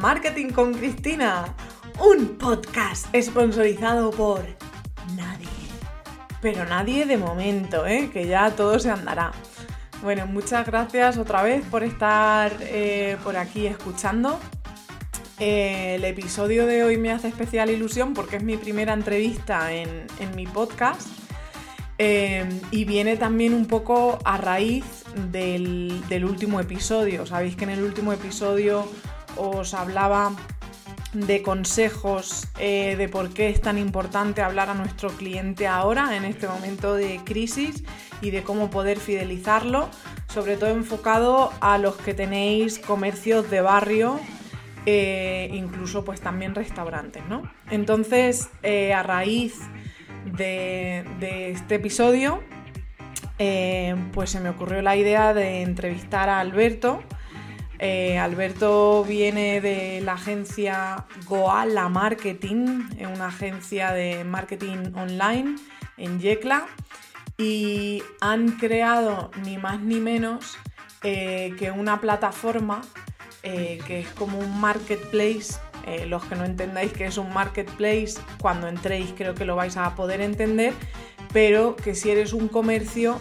Marketing con Cristina, un podcast sponsorizado por nadie. Pero nadie de momento, ¿eh? que ya todo se andará. Bueno, muchas gracias otra vez por estar eh, por aquí escuchando. Eh, el episodio de hoy me hace especial ilusión porque es mi primera entrevista en, mi podcast y viene también un poco a raíz del, del último episodio. Sabéis que en el último episodio os hablaba de consejos eh, de por qué es tan importante hablar a nuestro cliente ahora, en este momento de crisis, y de cómo poder fidelizarlo, sobre todo enfocado a los que tenéis comercios de barrio, eh, incluso pues también restaurantes, ¿no? Entonces, eh, a raíz de, de este episodio, pues se me ocurrió la idea de entrevistar a Alberto, eh, Alberto viene de la agencia Goala Marketing, una agencia de marketing online en Yecla, y han creado ni más ni menos eh, que una plataforma eh, que es como un marketplace. los que no entendáis que es un marketplace, cuando entréis creo que lo vais a poder entender, pero que si eres un comercio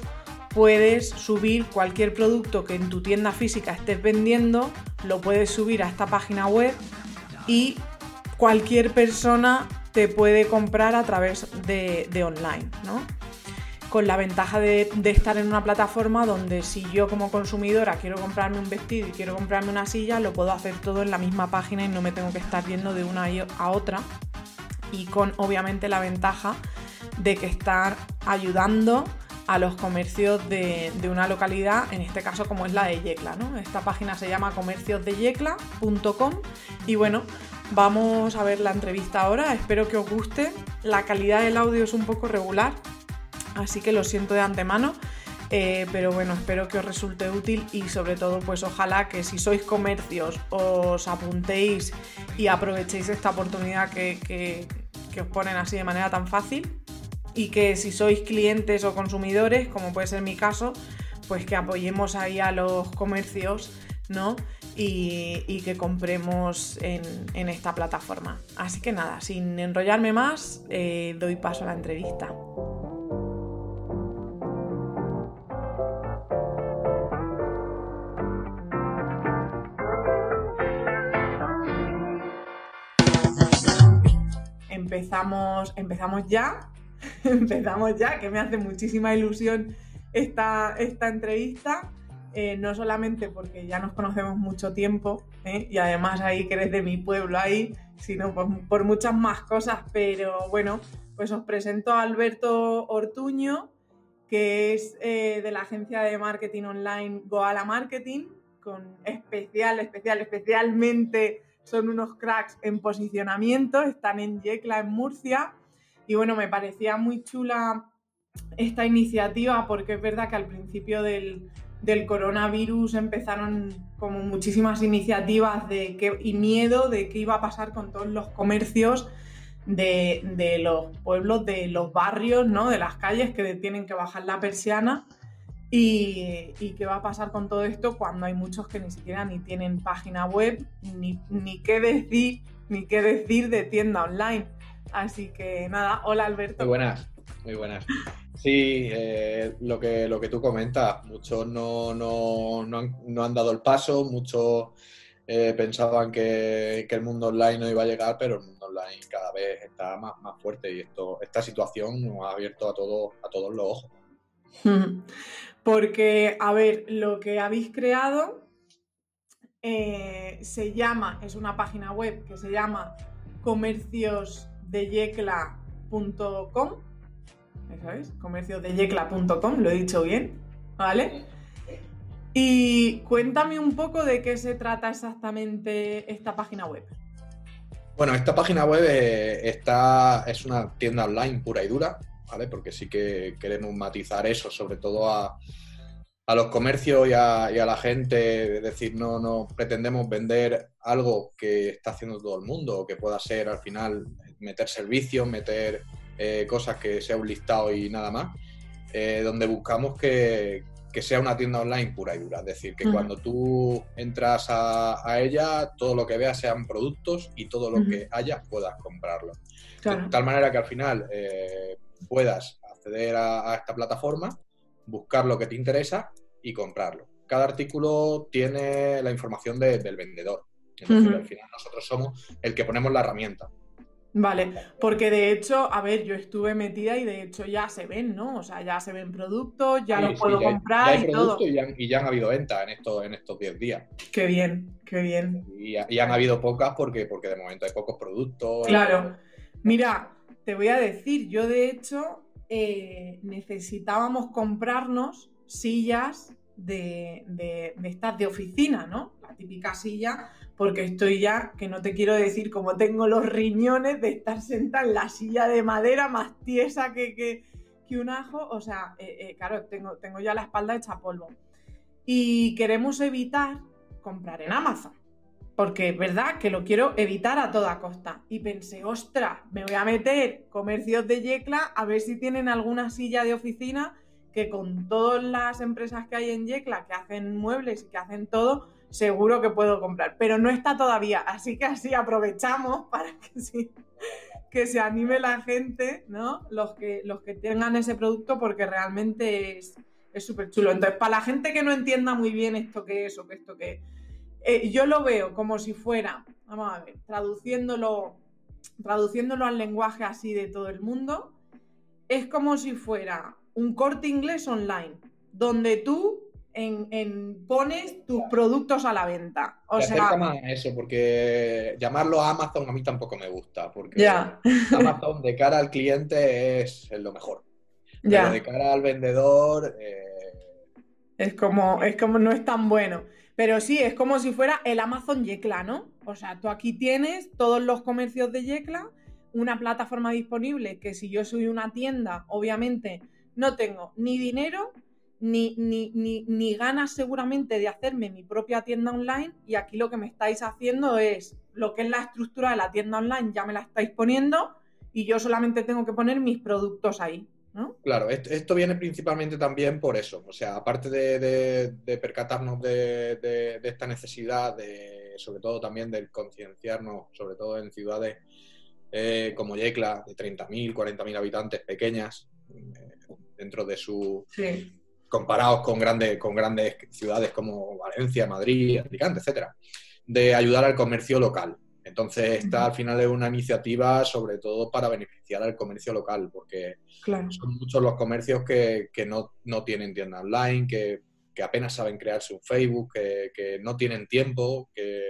puedes subir cualquier producto que en tu tienda física estés vendiendo, lo puedes subir a esta página web y cualquier persona te puede comprar a través de, online, ¿no? Con la ventaja de, estar en una plataforma donde si yo como consumidora quiero comprarme un vestido y quiero comprarme una silla, lo puedo hacer todo en la misma página y no me tengo que estar yendo de una a otra. Y con obviamente la ventaja de que estar ayudando a los comercios de, una localidad, en este caso como es la de Yecla. ¿no? Esta página se llama comerciosdeyecla.com y bueno, vamos a ver la entrevista ahora, espero que os guste. La calidad del audio es un poco regular, así que lo siento de antemano. Eh, pero bueno, espero que os resulte útil y sobre todo pues ojalá que si sois comercios os apuntéis y aprovechéis esta oportunidad que, que os ponen así de manera tan fácil y que si sois clientes o consumidores, como puede ser mi caso, pues que apoyemos ahí a los comercios, ¿no? Y, que compremos en, esta plataforma. Así que nada, sin enrollarme más, eh, doy paso a la entrevista. Empezamos, empezamos ya empezamos ya, que me hace muchísima ilusión esta, esta entrevista. Eh, no solamente porque ya nos conocemos mucho tiempo ¿eh? y además ahí que eres de mi pueblo ahí, sino por, muchas más cosas, pero bueno, pues os presento a Alberto Ortuño, que es eh, de la agencia de marketing online Goala Marketing, con especial, especial, especialmente son unos cracks en posicionamiento, están en Yecla, en Murcia, y bueno, me parecía muy chula esta iniciativa porque es verdad que al principio del, coronavirus empezaron como muchísimas iniciativas de y miedo de qué iba a pasar con todos los comercios de, los pueblos, de los barrios, ¿no? de las calles que tienen que bajar la persiana. Y, qué va a pasar con todo esto cuando hay muchos que ni siquiera ni tienen página web, ni, ni qué decir, ni qué decir de tienda online. Así que nada, hola Alberto. Muy buenas, muy buenas. Sí, eh, lo, que, lo que tú comentas, muchos no, han, dado el paso, muchos eh, pensaban que, el mundo online no iba a llegar, pero el mundo online cada vez está más, más fuerte y esto, esta situación nos ha abierto a, todo, a todos los ojos. Porque, a ver, lo que habéis creado eh, se llama, es una página web que se llama Comercios de yecla.com. ¿Sabes? Comerciodeyecla.com, lo he dicho bien, ¿vale? Y cuéntame un poco de qué se trata exactamente esta página web. Bueno, esta página web eh, está, es una tienda online pura y dura, ¿vale? Porque sí que queremos matizar eso, sobre todo a, a los comercios y a, la gente, es decir, no, no pretendemos vender algo que está haciendo todo el mundo, que pueda ser al final meter servicios, meter eh, cosas que sea un listado y nada más, eh, donde buscamos que, que sea una tienda online pura y dura. Es decir, que cuando tú entras a, ella, todo lo que veas sean productos y todo lo que haya puedas comprarlo. De tal manera que al final eh, puedas acceder a, esta plataforma, buscar lo que te interesa y comprarlo. Cada artículo tiene la información del vendedor. Es decir, al final nosotros somos el que ponemos la herramienta. Vale, porque de hecho, a ver, yo estuve metida y de hecho ya se ven, ¿no? O sea, ya se ven productos, ya los puedo comprar y todo. Y ya, y ya, han habido ventas en estos en estos 10 días. Qué bien, qué bien. Y, han habido pocas porque, porque de momento hay pocos productos. Claro. Mira, te voy a decir, yo de hecho eh, necesitábamos comprarnos sillas de, de, de de oficina, ¿no? La típica silla porque estoy ya, que no te quiero decir como tengo los riñones de estar sentada en la silla de madera más tiesa que, que, un ajo, o sea, eh, eh, claro, tengo, tengo ya la espalda hecha polvo. Y queremos evitar comprar en Amazon, porque es verdad que lo quiero evitar a toda costa. Y pensé, ostras, me voy a meter comercios de Yecla a ver si tienen alguna silla de oficina que con todas las empresas que hay en Yecla que hacen muebles y que hacen todo, seguro que puedo comprar, pero no está todavía, así que así aprovechamos para que sí, que se anime la gente, ¿no? Los que, los que tengan ese producto porque realmente es súper chulo. Entonces, para la gente que no entienda muy bien esto que es o que esto que es, eh, yo lo veo como si fuera, vamos a ver, traduciéndolo, traduciéndolo al lenguaje así de todo el mundo, es como si fuera un corte inglés online, donde tú en, pones tus productos a la venta. O sea, más eso, porque llamarlo Amazon a mí tampoco me gusta, porque Amazon de cara al cliente es lo mejor. Pero de cara al vendedor. Eh, es como, es como no es tan bueno. Pero sí, es como si fuera el Amazon Yecla, ¿no? O sea, tú aquí tienes todos los comercios de Yecla, una plataforma disponible que si yo soy una tienda, obviamente no tengo ni dinero ni, ni, ni, ni, ganas seguramente de hacerme mi propia tienda online y aquí lo que me estáis haciendo es lo que es la estructura de la tienda online, ya me la estáis poniendo y yo solamente tengo que poner mis productos ahí. Claro, esto, viene principalmente también por eso, o sea, aparte de, percatarnos de, esta necesidad, de, sobre todo también del concienciarnos, sobre todo en ciudades eh, como Yecla, de 30.000, 40.000 habitantes pequeñas, dentro de su, comparados con grandes, con grandes ciudades como Valencia, Madrid, Alicante, etcétera, de ayudar al comercio local. Entonces, esta al final es una iniciativa sobre todo para beneficiar al comercio local, porque son muchos los comercios que, no, tienen tienda online, que, apenas saben crearse un Facebook, que, no tienen tiempo, que,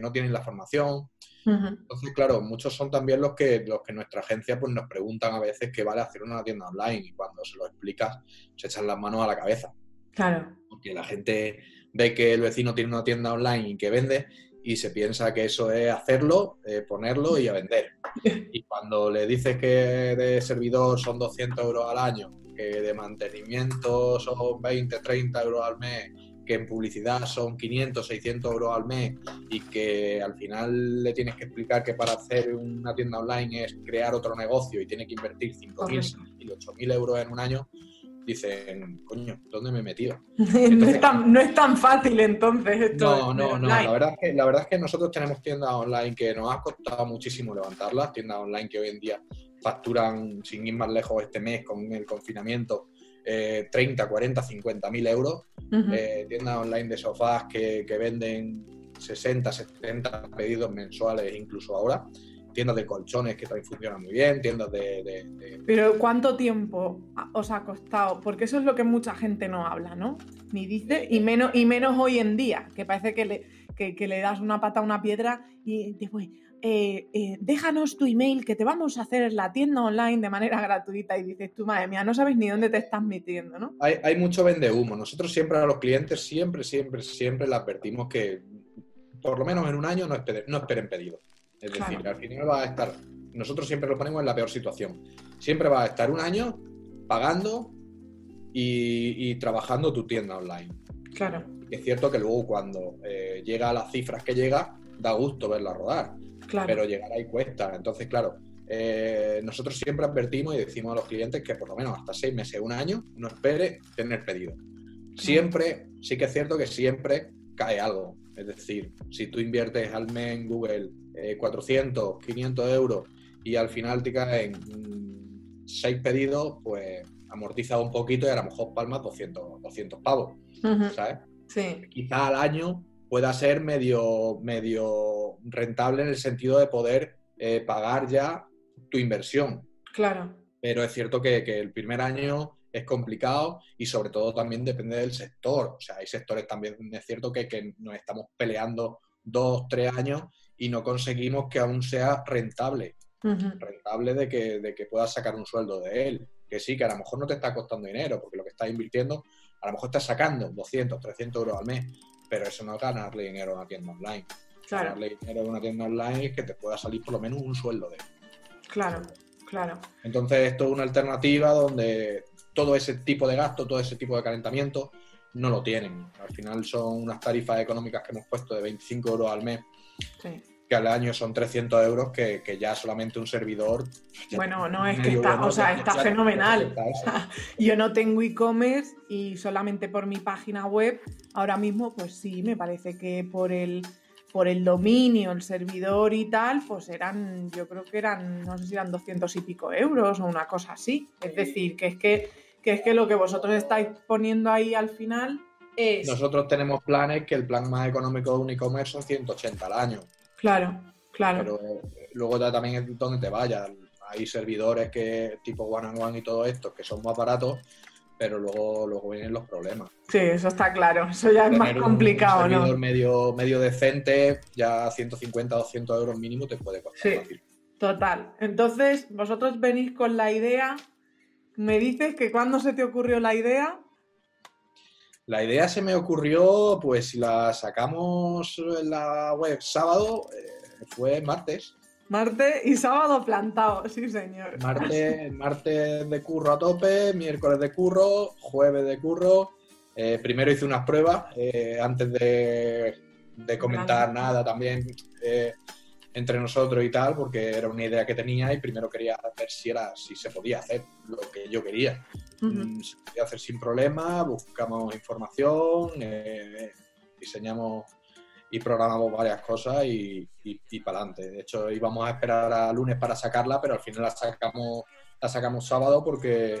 no tienen la formación. Entonces, claro, muchos son también los que, los que nuestra agencia pues, nos preguntan a veces qué vale hacer una tienda online y cuando se lo explicas se echan las manos a la cabeza. Claro. Porque la gente ve que el vecino tiene una tienda online y que vende y se piensa que eso es hacerlo, eh, ponerlo y a vender. Y cuando le dices que de servidor son 200 euros al año, que de mantenimiento son 20, 30 euros al mes que en publicidad son 500, 600 euros al mes y que al final le tienes que explicar que para hacer una tienda online es crear otro negocio y tiene que invertir 5.000, 8.000 euros en un año, dicen, coño, ¿dónde me he metido? no, es tan, no, es tan, fácil entonces esto. No, no, no. La verdad, es que, la verdad es que nosotros tenemos tiendas online que nos ha costado muchísimo levantarlas, tiendas online que hoy en día facturan, sin ir más lejos este mes con el confinamiento, 30, 40, 50 mil euros. Eh, tiendas online de sofás que, venden 60, 70 pedidos mensuales incluso ahora. Tiendas de colchones que también funcionan muy bien, tiendas de, Pero ¿cuánto tiempo os ha costado? Porque eso es lo que mucha gente no habla, ¿no? Ni dice, y menos, y menos hoy en día, que parece que le, que, le das una pata a una piedra y te voy eh, eh, déjanos tu email que te vamos a hacer la tienda online de manera gratuita y dices tú, madre mía, no sabes ni dónde te estás metiendo, ¿no? Hay, hay mucho vende humo. Nosotros siempre a los clientes, siempre, siempre, siempre le advertimos que por lo menos en un año no esperen, no esperen pedido. Es decir, al final va a estar, nosotros siempre lo ponemos en la peor situación. Siempre va a estar un año pagando y, trabajando tu tienda online. Claro. es cierto que luego cuando eh, llega a las cifras que llega, da gusto verla rodar pero llegará y cuesta. Entonces, claro, eh, nosotros siempre advertimos y decimos a los clientes que por lo menos hasta seis meses, un año, no espere tener pedido. Siempre, sí que es cierto que siempre cae algo. Es decir, si tú inviertes al mes en Google 400, eh, 500 euros y al final te caen 6 mm, pedidos, pues amortiza un poquito y a lo mejor palmas 200, 200 pavos. ¿Sabes? Sí. Quizá al año pueda ser medio, medio rentable en el sentido de poder eh, pagar ya tu inversión. Claro. Pero es cierto que, el primer año es complicado y sobre todo también depende del sector. O sea, hay sectores también, es cierto que, que nos estamos peleando dos, tres años y no conseguimos que aún sea rentable. Rentable de que, de que puedas sacar un sueldo de él. Que sí, que a lo mejor no te está costando dinero, porque lo que estás invirtiendo, a lo mejor estás sacando 200, 300 euros al mes, pero eso no es ganarle dinero a una tienda online. Claro. Ganarle dinero a una tienda online es que te pueda salir por lo menos un sueldo de. Claro, claro. Entonces, esto es una alternativa donde todo ese tipo de gasto, todo ese tipo de calentamiento, no lo tienen. Al final son unas tarifas económicas que hemos puesto de 25 euros al mes. Que al año son 300 euros, que, ya solamente un servidor. Bueno, no, es que está, o sea, está fenomenal. Yo no tengo e-commerce y solamente por mi página web, ahora mismo, pues sí, me parece que por el por el dominio, el servidor y tal, pues eran, yo creo que eran, no sé si eran 200 y pico euros o una cosa así. Es decir, que es que, es que lo que vosotros estáis poniendo ahí al final es... Nosotros tenemos planes que el plan más económico de un e-commerce son 180 al año. Claro, claro. Pero luego también es donde te vayas. Hay servidores que tipo One and One y todo esto que son más baratos pero luego, luego vienen los problemas. Sí, eso está claro, eso ya es más complicado, un servidor medio, medio decente, ya 150, 200 euros mínimo te puede costar. Sí, total. Entonces, vosotros venís con la idea, me dices que cuando se te ocurrió la idea. La idea se me ocurrió, pues si la sacamos en la web sábado, eh, fue martes. Martes y sábado plantado, sí señor. Martes, martes de curro a tope, miércoles de curro, jueves de curro. Eh, primero hice unas pruebas eh, antes de, comentar nada también entre nosotros y tal, porque era una idea que tenía y primero quería ver si era si se podía hacer lo que yo quería. Mm, se podía hacer sin problema, buscamos información, diseñamos y programamos varias cosas y, y, para adelante. De hecho, íbamos a esperar a lunes para sacarla, pero al final la sacamos, la sacamos sábado porque,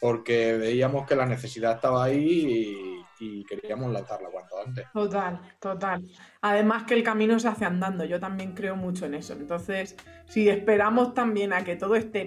porque veíamos que la necesidad estaba ahí y, queríamos lanzarla cuanto antes. Total, total. Además que el camino se hace andando, yo también creo mucho en eso. Entonces, si esperamos también a que todo esté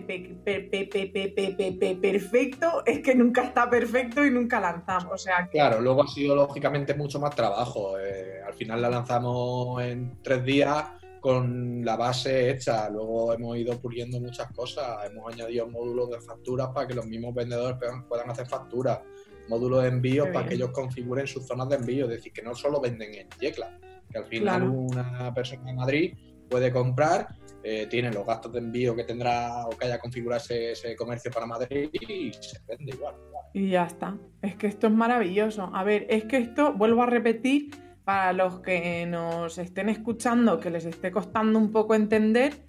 perfecto, es que nunca está perfecto y nunca lanzamos. O sea, Claro, luego ha sido lógicamente mucho más trabajo. al final la lanzamos en tres días con la base hecha. Luego hemos ido puliendo muchas cosas. Hemos añadido módulos de facturas para que los mismos vendedores puedan, hacer facturas. Módulos de envío para que ellos configuren sus zonas de envío. Es decir, que no solo venden en Yecla, que al final una persona en Madrid puede comprar, eh, tiene los gastos de envío que tendrá o que haya configurado ese, comercio para Madrid y se vende igual. Y ya está. Es que esto es maravilloso. A ver, es que esto, vuelvo a repetir, para los que nos estén escuchando, que les esté costando un poco entender,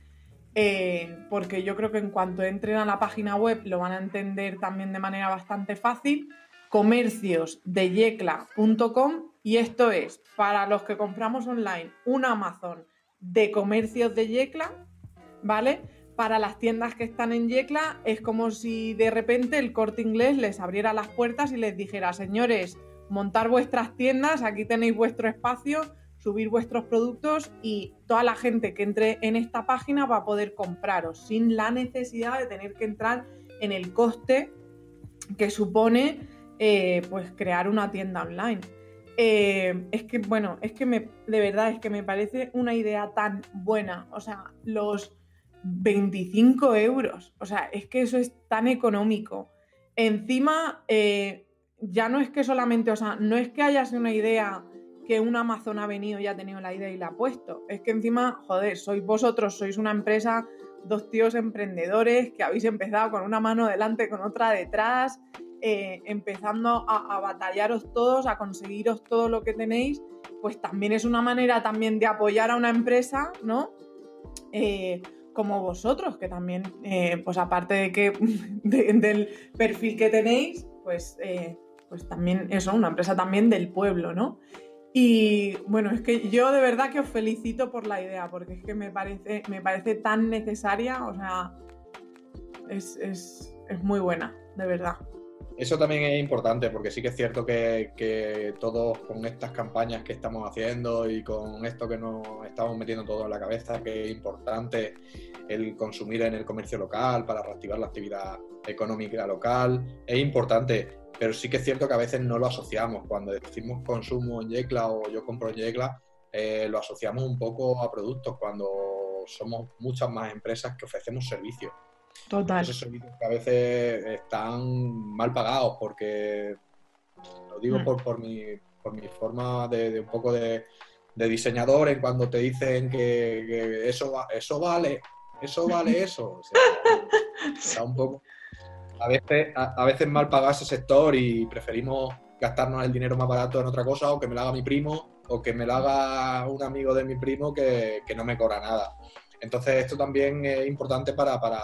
eh, porque yo creo que en cuanto entren a la página web lo van a entender también de manera bastante fácil, comerciosdeyecla.com y esto es para los que compramos online un Amazon de comercios de Yecla, ¿vale? Para las tiendas que están en Yecla es como si de repente el corte inglés les abriera las puertas y les dijera, señores, montar vuestras tiendas, aquí tenéis vuestro espacio, subir vuestros productos y toda la gente que entre en esta página va a poder compraros sin la necesidad de tener que entrar en el coste que supone eh, pues crear una tienda online. Eh, es que, bueno, es que me, de verdad es que me parece una idea tan buena. O sea, los 25 euros. O sea, es que eso es tan económico. Encima, eh, ya no es que solamente, o sea, no es que haya sido una idea que un Amazon ha venido y ha tenido la idea y la ha puesto. Es que encima, joder, sois vosotros, sois una empresa, dos tíos emprendedores que habéis empezado con una mano delante, con otra detrás, eh, empezando a, batallaros todos, a conseguiros todo lo que tenéis, pues también es una manera también de apoyar a una empresa, ¿no? Eh, como vosotros, que también, eh, pues aparte de que del perfil que tenéis, pues pues también eso, una empresa también del pueblo, ¿no? Y bueno, es que yo de verdad que os felicito por la idea, porque es que me parece, me parece tan necesaria, o sea, es, es, es muy buena, de verdad. Eso también es importante porque sí que es cierto que, todos con estas campañas que estamos haciendo y con esto que nos estamos metiendo todo en la cabeza, que es importante el consumir en el comercio local para reactivar la actividad económica local, es importante, pero sí que es cierto que a veces no lo asociamos. Cuando decimos consumo en Yecla o yo compro en Yecla, eh, lo asociamos un poco a productos cuando somos muchas más empresas que ofrecemos servicios. Total. Esos servicios que a veces están mal pagados porque, lo digo mm. por, por, mi, por mi forma de, un poco de, diseñador, en cuando te dicen que, eso, eso vale, eso vale eso. está un poco... A veces, a, veces mal pagado ese sector y preferimos gastarnos el dinero más barato en otra cosa o que me lo haga mi primo o que me lo haga un amigo de mi primo que, que no me cobra nada. Entonces esto también es importante para, para,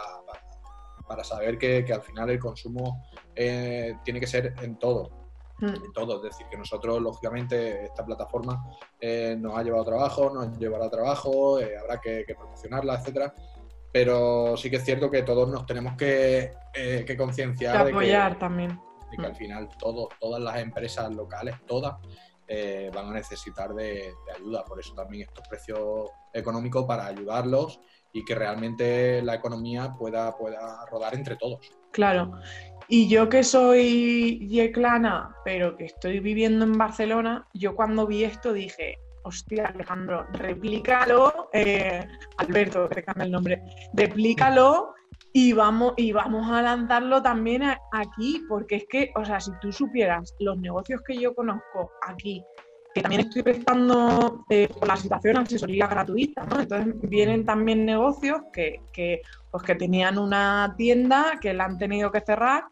para saber que, que, al final el consumo eh, tiene que ser en todo. Hmm. En todo, es decir, que nosotros, lógicamente, esta plataforma eh, nos ha llevado trabajo, nos llevará trabajo, eh, habrá que, promocionarla, etcétera. Pero sí que es cierto que todos nos tenemos que, que concienciar. De apoyar también. De que al hmm. final todo, todas las empresas locales, todas, van a necesitar de, ayuda. Por eso también estos precios económicos para ayudarlos y que realmente la economía pueda, pueda rodar entre todos. Claro. Y yo que soy yeclana, pero que estoy viviendo en Barcelona, yo cuando vi esto dije, hostia, Alejandro, replícalo, eh, Alberto, que cambia el nombre, replícalo y vamos, y vamos a lanzarlo también aquí, porque es que, o sea, si tú supieras los negocios que yo conozco aquí, que también estoy prestando eh, por la situación asesoría gratuita, ¿no? Entonces vienen también negocios que, que, pues que tenían una tienda que la han tenido que cerrar,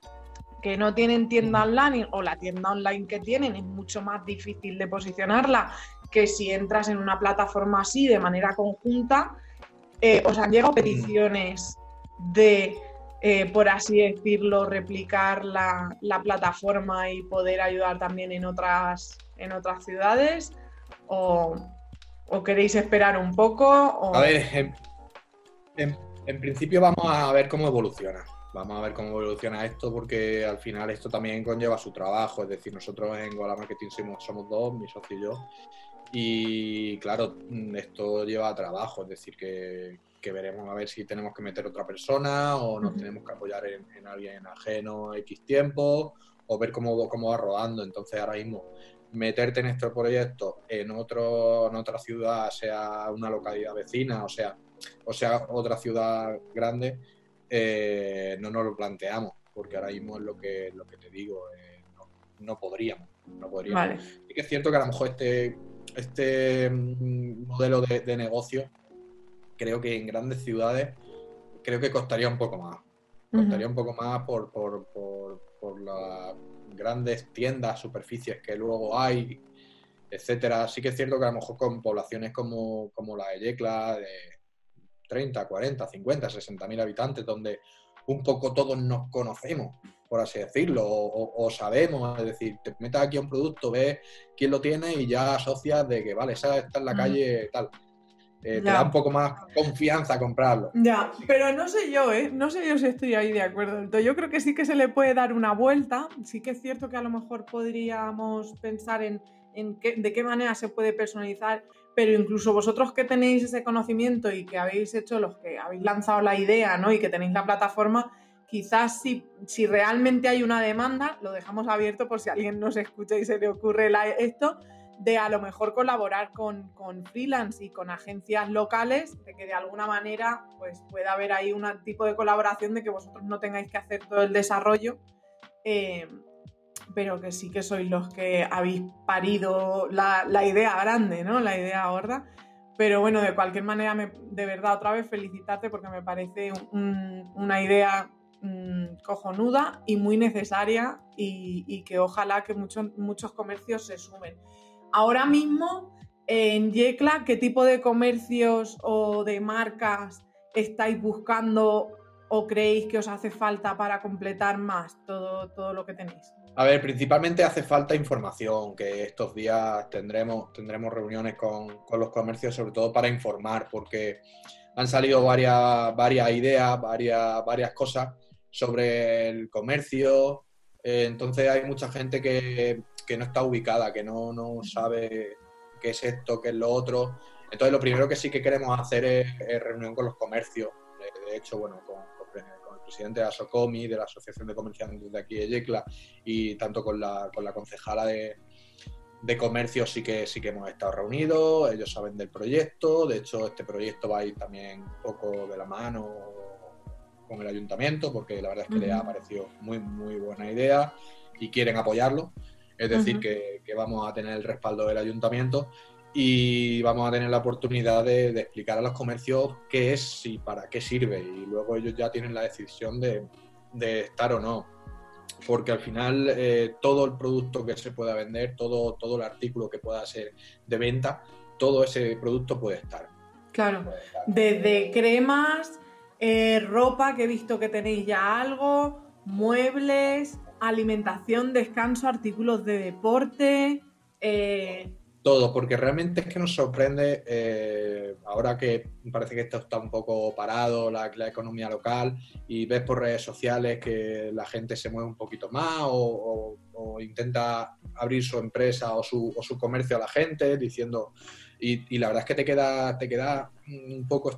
que no tienen tienda online o la tienda online que tienen es mucho más difícil de posicionarla que si entras en una plataforma así de manera conjunta. Eh, os han llegado peticiones de eh, por así decirlo, replicar la, la, plataforma y poder ayudar también en otras, en otras ciudades? ¿O, queréis esperar un poco? A ver, en, principio vamos a ver cómo evoluciona. Vamos a ver cómo evoluciona esto porque al final esto también conlleva su trabajo. Es decir, nosotros en Gola Marketing somos, somos dos, mi socio y yo. Y claro, esto lleva trabajo. Es decir, que, que veremos a ver si tenemos que meter otra persona o nos tenemos que apoyar en, alguien ajeno X tiempo o ver cómo, cómo va rodando. Entonces ahora mismo meterte en este proyecto en, otro, en otra ciudad, sea una localidad vecina, o sea, o sea otra ciudad grande, eh, no nos lo planteamos, porque ahora mismo es lo que, lo que te digo, eh, no, podríamos. No podríamos. que es cierto que a lo mejor este, este mm, modelo de negocio creo que en grandes ciudades creo que costaría un poco más. Costaría un poco más por, por, por, las grandes tiendas, superficies que luego hay, etcétera. Sí que es cierto que a lo mejor con poblaciones como, como la de Yecla, de 30, 40, 50, 60 mil habitantes, donde un poco todos nos conocemos, por así decirlo, o, sabemos, es decir, te metas aquí a un producto, ves quién lo tiene y ya asocias de que, vale, esa está en la calle, tal. Eh, te da un poco más confianza comprarlo. Ya, pero no sé yo, ¿eh? No sé yo si estoy ahí de acuerdo. Yo creo que sí que se le puede dar una vuelta. Sí que es cierto que a lo mejor podríamos pensar en, de qué manera se puede personalizar, pero incluso vosotros que tenéis ese conocimiento y que habéis hecho los que habéis lanzado la idea, ¿no? Y que tenéis la plataforma, quizás si, si realmente hay una demanda, lo dejamos abierto por si alguien nos escucha y se le ocurre esto de a lo mejor colaborar con, freelance y con agencias locales, de que de alguna manera pues, pueda haber ahí un tipo de colaboración de que vosotros no tengáis que hacer todo el desarrollo, eh, pero que sí que sois los que habéis parido la, idea grande, ¿no? La idea gorda. Pero bueno, de cualquier manera, de verdad, otra vez felicitarte porque me parece una idea mm, cojonuda y muy necesaria y, que ojalá que muchos, muchos comercios se sumen ahora mismo en Yecla, ¿qué tipo de comercios o de marcas estáis buscando o creéis que os hace falta para completar más todo, todo lo que tenéis? A ver, principalmente hace falta información, que estos días tendremos, tendremos reuniones con, los comercios, sobre todo para informar, porque han salido varias, varias ideas, varias, varias cosas sobre el comercio. Eh, entonces hay mucha gente que, no está ubicada, que no, no, sabe qué es esto, qué es lo otro. Entonces lo primero que sí que queremos hacer es, reunión con los comercios. De, hecho, bueno, con, el presidente de ASOCOMI, de la Asociación de Comerciantes de aquí de Yecla, y tanto con la, con la concejala de, de comercio sí que sí que hemos estado reunidos, ellos saben del proyecto, de hecho este proyecto va a ir también un poco de la mano con el ayuntamiento, porque la verdad es que le ha parecido muy, muy buena idea y quieren apoyarlo. Es decir, que, vamos a tener el respaldo del ayuntamiento y vamos a tener la oportunidad de, explicar a los comercios qué es y para qué sirve. Y luego ellos ya tienen la decisión de, estar o no. Porque al final eh, todo el producto que se pueda vender, todo, todo el artículo que pueda ser de venta, todo ese producto puede estar. Claro, desde cremas, eh, ropa, que he visto que tenéis ya algo, muebles, alimentación, descanso, artículos de deporte. Eh, Todo, porque realmente es que nos sorprende, eh, ahora que parece que esto está un poco parado, la, economía local, y ves por redes sociales que la gente se mueve un poquito más o, intenta abrir su empresa o su, su, comercio a la gente, diciendo, y, la verdad es que te queda, te queda un poco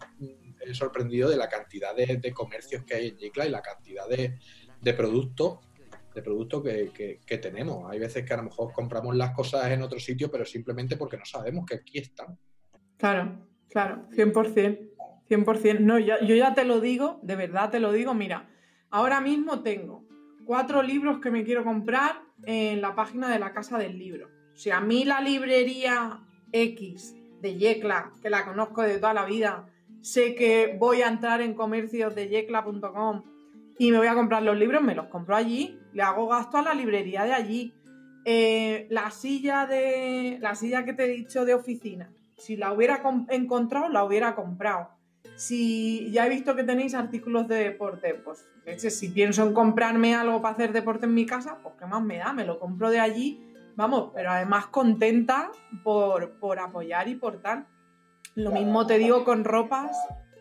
sorprendido de la cantidad de, comercios que hay en Yecla y la cantidad de, de productos de productos que, tenemos. Hay veces que a lo mejor compramos las cosas en otro sitio, pero simplemente porque no sabemos que aquí están. Claro, claro, 100%. 100%. No, yo ya te lo digo, de verdad te lo digo. Mira, ahora mismo tengo cuatro libros que me quiero comprar en la página de la Casa del Libro. O sea, a mí la librería X de Yecla, que la conozco de toda la vida, sé que voy a entrar en comercios de yecla.com y me voy a comprar los libros, me los compro allí, le hago gasto a la librería de allí. Eh, la silla de la silla que te he dicho de oficina, si la hubiera encontrado, la hubiera comprado. Si ya he visto que tenéis artículos de deporte, pues si pienso en comprarme algo para hacer deporte en mi casa, pues qué más me da, me lo compro de allí, vamos, pero además contenta por, por apoyar y por tal. Lo mismo te digo con ropas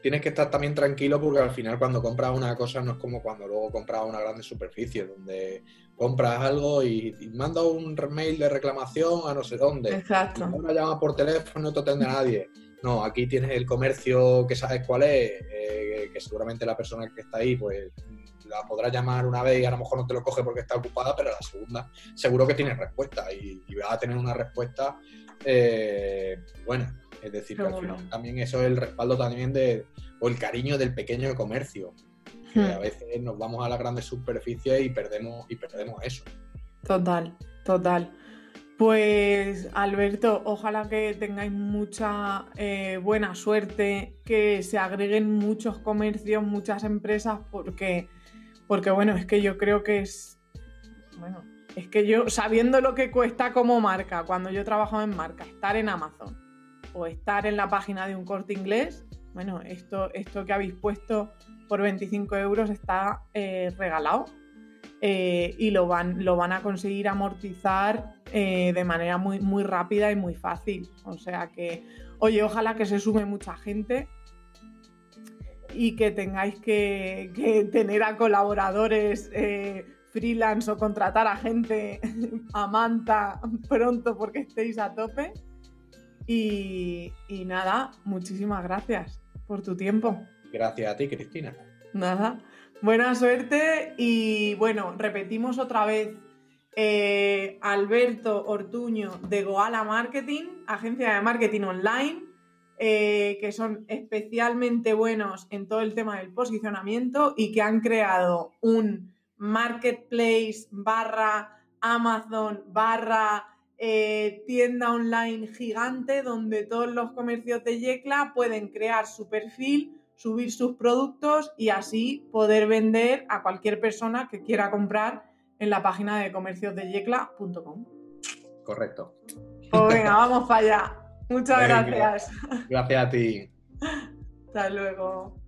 tienes que estar también tranquilo porque al final cuando compras una cosa no es como cuando luego compras una grande superficie, donde compras algo y, y manda un mail de reclamación a no sé dónde. Exacto. No llama por teléfono, no te atiende nadie. No, aquí tienes el comercio que sabes cuál es, eh, que seguramente la persona que está ahí, pues la podrá llamar una vez y a lo mejor no te lo coge porque está ocupada, pero la segunda seguro que tiene respuesta y, y vas a tener una respuesta eh, buena. Es decir, que al final también eso es el respaldo también de, o el cariño del pequeño comercio. Que hmm. a veces nos vamos a las grandes superficies y perdemos, y perdemos eso. Total, total. Pues Alberto, ojalá que tengáis mucha eh, buena suerte, que se agreguen muchos comercios, muchas empresas, porque, porque bueno, es que yo creo que es, bueno, es que yo, sabiendo lo que cuesta como marca, cuando yo trabajo en marca, estar en Amazon, o estar en la página de un corte inglés, bueno, esto, esto que habéis puesto por 25 euros está eh, regalado eh, y lo van, lo van a conseguir amortizar eh, de manera muy, muy rápida y muy fácil. O sea que, oye, ojalá que se sume mucha gente y que tengáis que, tener a colaboradores freelance o contratar a gente a manta pronto porque estéis a tope. Y, nada, muchísimas gracias por tu tiempo. Gracias a ti, Cristina. Nada, buena suerte y bueno, repetimos otra vez. Eh, Alberto Ortuño de Goala Marketing, agencia de marketing online, eh, que son especialmente buenos en todo el tema del posicionamiento y que han creado un marketplace barra Amazon barra eh, tienda online gigante donde todos los comercios de Yecla pueden crear su perfil, subir sus productos y así poder vender a cualquier persona que quiera comprar en la página de comerciosdeyecla.com. Correcto. Pues venga, vamos para allá. Muchas gracias. Gracias a ti. Hasta luego.